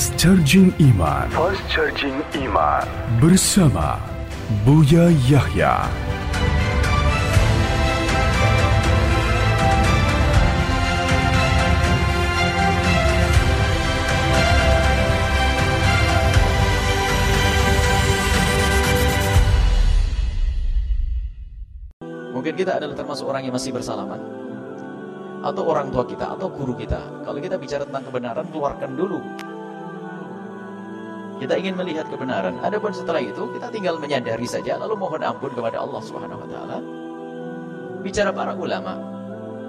Fast Charging Iman. Fast Charging Iman. Bersama Buya Yahya. Mungkin kita adalah termasuk orang yang masih bersalaman atau orang tua kita atau guru kita. Kalau kita bicara tentang kebenaran, keluarkan dulu. Kita ingin melihat kebenaran. Adapun setelah itu kita tinggal menyadari saja lalu mohon ampun kepada Allah Subhanahu wa taala. Bicara para ulama,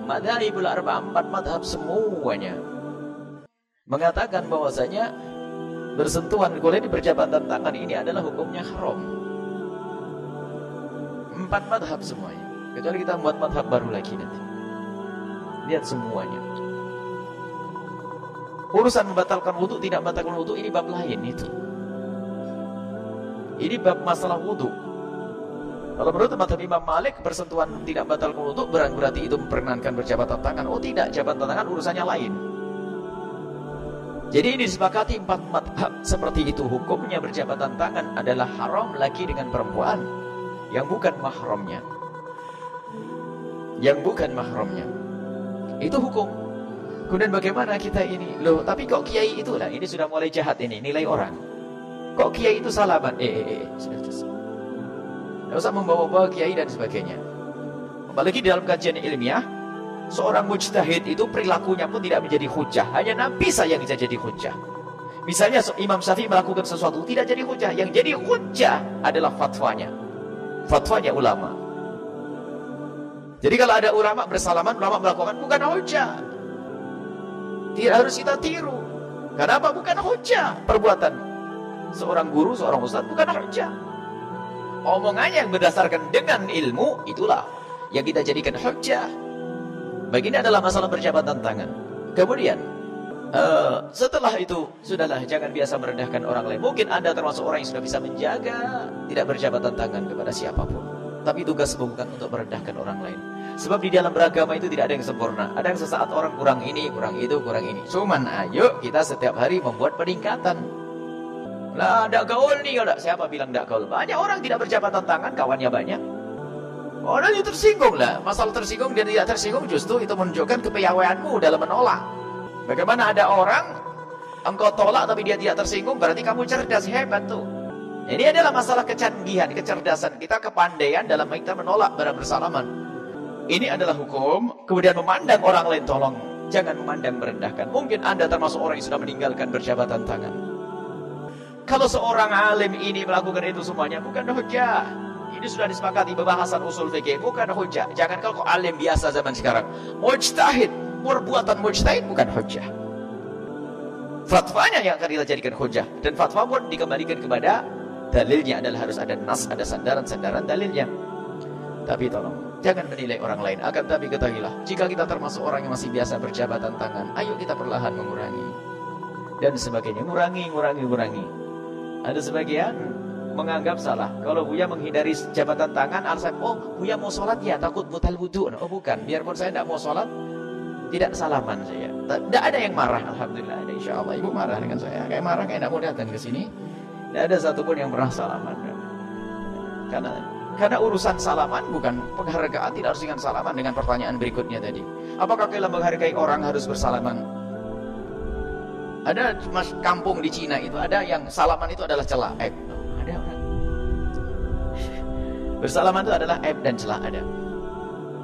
madzhabul arba empat madhab semuanya mengatakan bahwasanya bersentuhan kulit di perjabatan tangan ini adalah hukumnya haram. Empat madhab semuanya. Kecuali kita membuat madhab baru lagi nanti. Lihat semuanya. Urusan membatalkan wudhu, tidak membatalkan wudhu, ini bab lain itu. Ini bab masalah wudhu. Kalau menurut madhab Imam Malik, bersentuhan tidak membatalkan wudhu, berarti itu memperkenankan berjabatan tangan. Oh tidak, jabatan tangan urusannya lain. Jadi ini disepakati empat madhab seperti itu. Hukumnya berjabatan tangan adalah haram lagi dengan perempuan yang bukan mahramnya. Yang bukan mahramnya. Itu hukum. Kemudian bagaimana kita ini? Loh, tapi kok kiai itu lah, ini sudah mulai jahat ini, nilai orang. Kok kiai itu salaman? Eh, eh, eh. Tidak usah membawa-bawa kiai dan sebagainya. Apalagi dalam kajian ilmiah, seorang mujtahid itu perilakunya pun tidak menjadi hujah. Hanya Nabi saja yang bisa jadi hujah. Misalnya Imam Syafi'i melakukan sesuatu tidak jadi hujah. Yang jadi hujah adalah fatwanya. Fatwanya ulama. Jadi kalau ada ulama bersalaman, ulama melakukan bukan hujah. Tidak harus kita tiru. Kenapa bukan hujah perbuatan seorang guru, seorang ustaz bukan hujah. Omongannya yang berdasarkan dengan ilmu itulah yang kita jadikan hujah. Begini adalah masalah berjabatan tangan. Kemudian uh, setelah itu sudahlah jangan biasa merendahkan orang lain. Mungkin anda termasuk orang yang sudah bisa menjaga tidak berjabatan tangan kepada siapa pun. Tapi tugas bukan untuk merendahkan orang lain. Sebab di dalam beragama itu tidak ada yang sempurna. Ada yang sesaat orang kurang ini, kurang itu, kurang ini. Cuman ayo kita setiap hari membuat peningkatan. Lah ada gaul nih, ada siapa bilang tidak gaul? Banyak orang tidak berjabatan tangan, kawannya banyak. Orang itu tersinggung lah. Masalah tersinggung dan tidak tersinggung justru itu menunjukkan kepiawaianmu dalam menolak. Bagaimana ada orang engkau tolak tapi dia tidak tersinggung berarti kamu cerdas hebat tuh. Ini adalah masalah kecanggihan, kecerdasan kita, kepandaian dalam kita menolak barang bersalaman. Ini adalah hukum, kemudian memandang orang lain tolong. Jangan memandang merendahkan. Mungkin anda termasuk orang yang sudah meninggalkan berjabatan tangan. Kalau seorang alim ini melakukan itu semuanya, bukan hujah. Ini sudah disepakati pembahasan usul fikih, bukan hujah. Jangan kalau alim biasa zaman sekarang. Mujtahid, perbuatan mujtahid bukan hujah. Fatwanya yang akan kita jadikan hujah. Dan fatwa pun dikembalikan kepada dalilnya adalah harus ada nas, ada sandaran-sandaran dalilnya. Tapi tolong, jangan menilai orang lain. Akan tapi ketahuilah, jika kita termasuk orang yang masih biasa berjabatan tangan, ayo kita perlahan mengurangi. Dan sebagainya, ngurangi, ngurangi, ngurangi. Ada sebagian menganggap salah. Kalau Buya menghindari jabatan tangan, alasan, oh Buya mau sholat ya, takut butal wudhu. Oh bukan, biarpun saya tidak mau sholat, tidak salaman saya. Tidak ada yang marah, Alhamdulillah. Ada insya Allah, ibu marah dengan saya. Kayak marah, kayak tidak mau datang ke sini. Tidak ada satupun yang pernah salaman. Karena karena urusan salaman bukan penghargaan, tidak harus dengan salaman dengan pertanyaan berikutnya tadi. Apakah kita menghargai orang harus bersalaman? Ada mas kampung di Cina itu ada yang salaman itu adalah celah aib. Ada orang. Bersalaman itu adalah aib dan celah ada.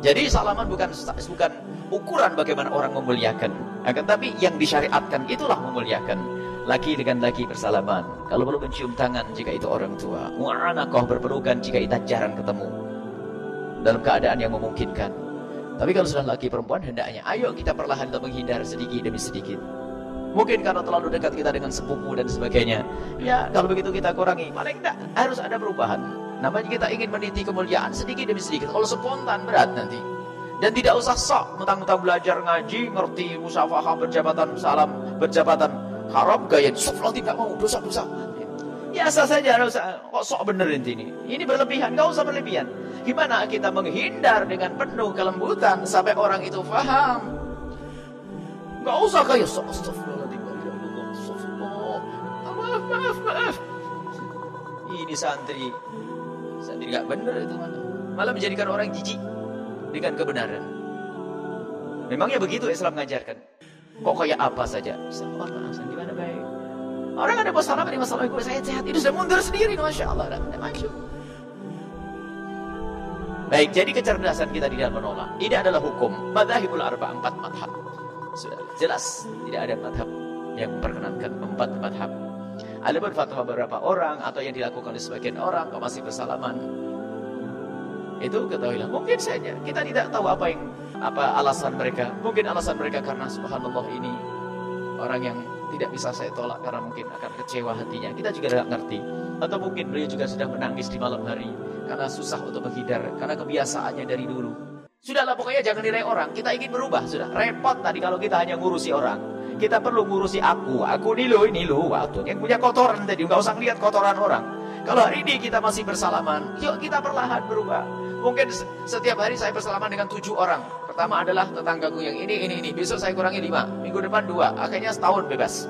Jadi salaman bukan bukan ukuran bagaimana orang memuliakan. Akan tapi yang disyariatkan itulah memuliakan. Laki dengan laki bersalaman. Kalau perlu mencium tangan jika itu orang tua. Mu'anakoh berpelukan jika kita jarang ketemu. Dalam keadaan yang memungkinkan. Tapi kalau sudah laki perempuan hendaknya. Ayo kita perlahan untuk menghindar sedikit demi sedikit. Mungkin karena terlalu dekat kita dengan sepupu dan sebagainya. Ya kalau begitu kita kurangi. Paling tidak harus ada perubahan. Namanya kita ingin meniti kemuliaan sedikit demi sedikit. Kalau spontan berat nanti. Dan tidak usah sok mentang-mentang belajar ngaji, ngerti musafahah berjabatan salam, berjabatan haram gaya subhanallah tidak mau dosa-dosa. Biasa saja kok sok bener ini? Ini berlebihan gak usah berlebihan. Gimana kita menghindar dengan penuh kelembutan sampai orang itu faham? Gak usah gaya sok astagfirullahaladzim ya maaf maaf maaf. Ini santri. Santri gak bener itu malah malah menjadikan orang jijik dengan kebenaran. Memangnya begitu Islam mengajarkan? Kok kayak apa saja? Astagfirullah, di mana baik? Orang ada masalah di masalah gue saya sehat itu sudah mundur sendiri, masya Allah, dan maju. Baik, jadi kecerdasan kita dalam menolak. Ini adalah hukum. Madhahibul arba empat madhab. Sudah jelas, tidak ada madhab yang memperkenankan empat madhab. Ada fatwa beberapa orang atau yang dilakukan oleh sebagian orang kok masih bersalaman. Itu ketahuilah. Mungkin saja kita tidak tahu apa yang apa alasan mereka. Mungkin alasan mereka karena subhanallah ini orang yang tidak bisa saya tolak karena mungkin akan kecewa hatinya. Kita juga tidak ngerti. Atau mungkin beliau juga sudah menangis di malam hari karena susah untuk menghindar karena kebiasaannya dari dulu. Sudahlah pokoknya jangan nilai orang. Kita ingin berubah sudah. Repot tadi kalau kita hanya ngurusi orang. Kita perlu ngurusi aku. Aku ini lo, ini lo. Waktu yang punya kotoran tadi. Enggak usah ngeliat kotoran orang. Kalau hari ini kita masih bersalaman, yuk kita perlahan berubah. Mungkin setiap hari saya bersalaman dengan tujuh orang. Pertama adalah tetanggaku yang ini, ini, ini. Besok saya kurangi lima. Minggu depan dua. Akhirnya setahun bebas.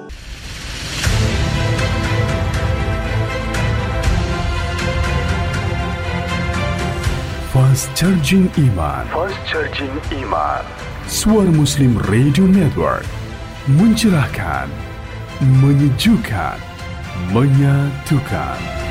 Fast Charging Iman Fast Charging Iman Suara Muslim Radio Network Mencerahkan Menyejukkan Menyatukan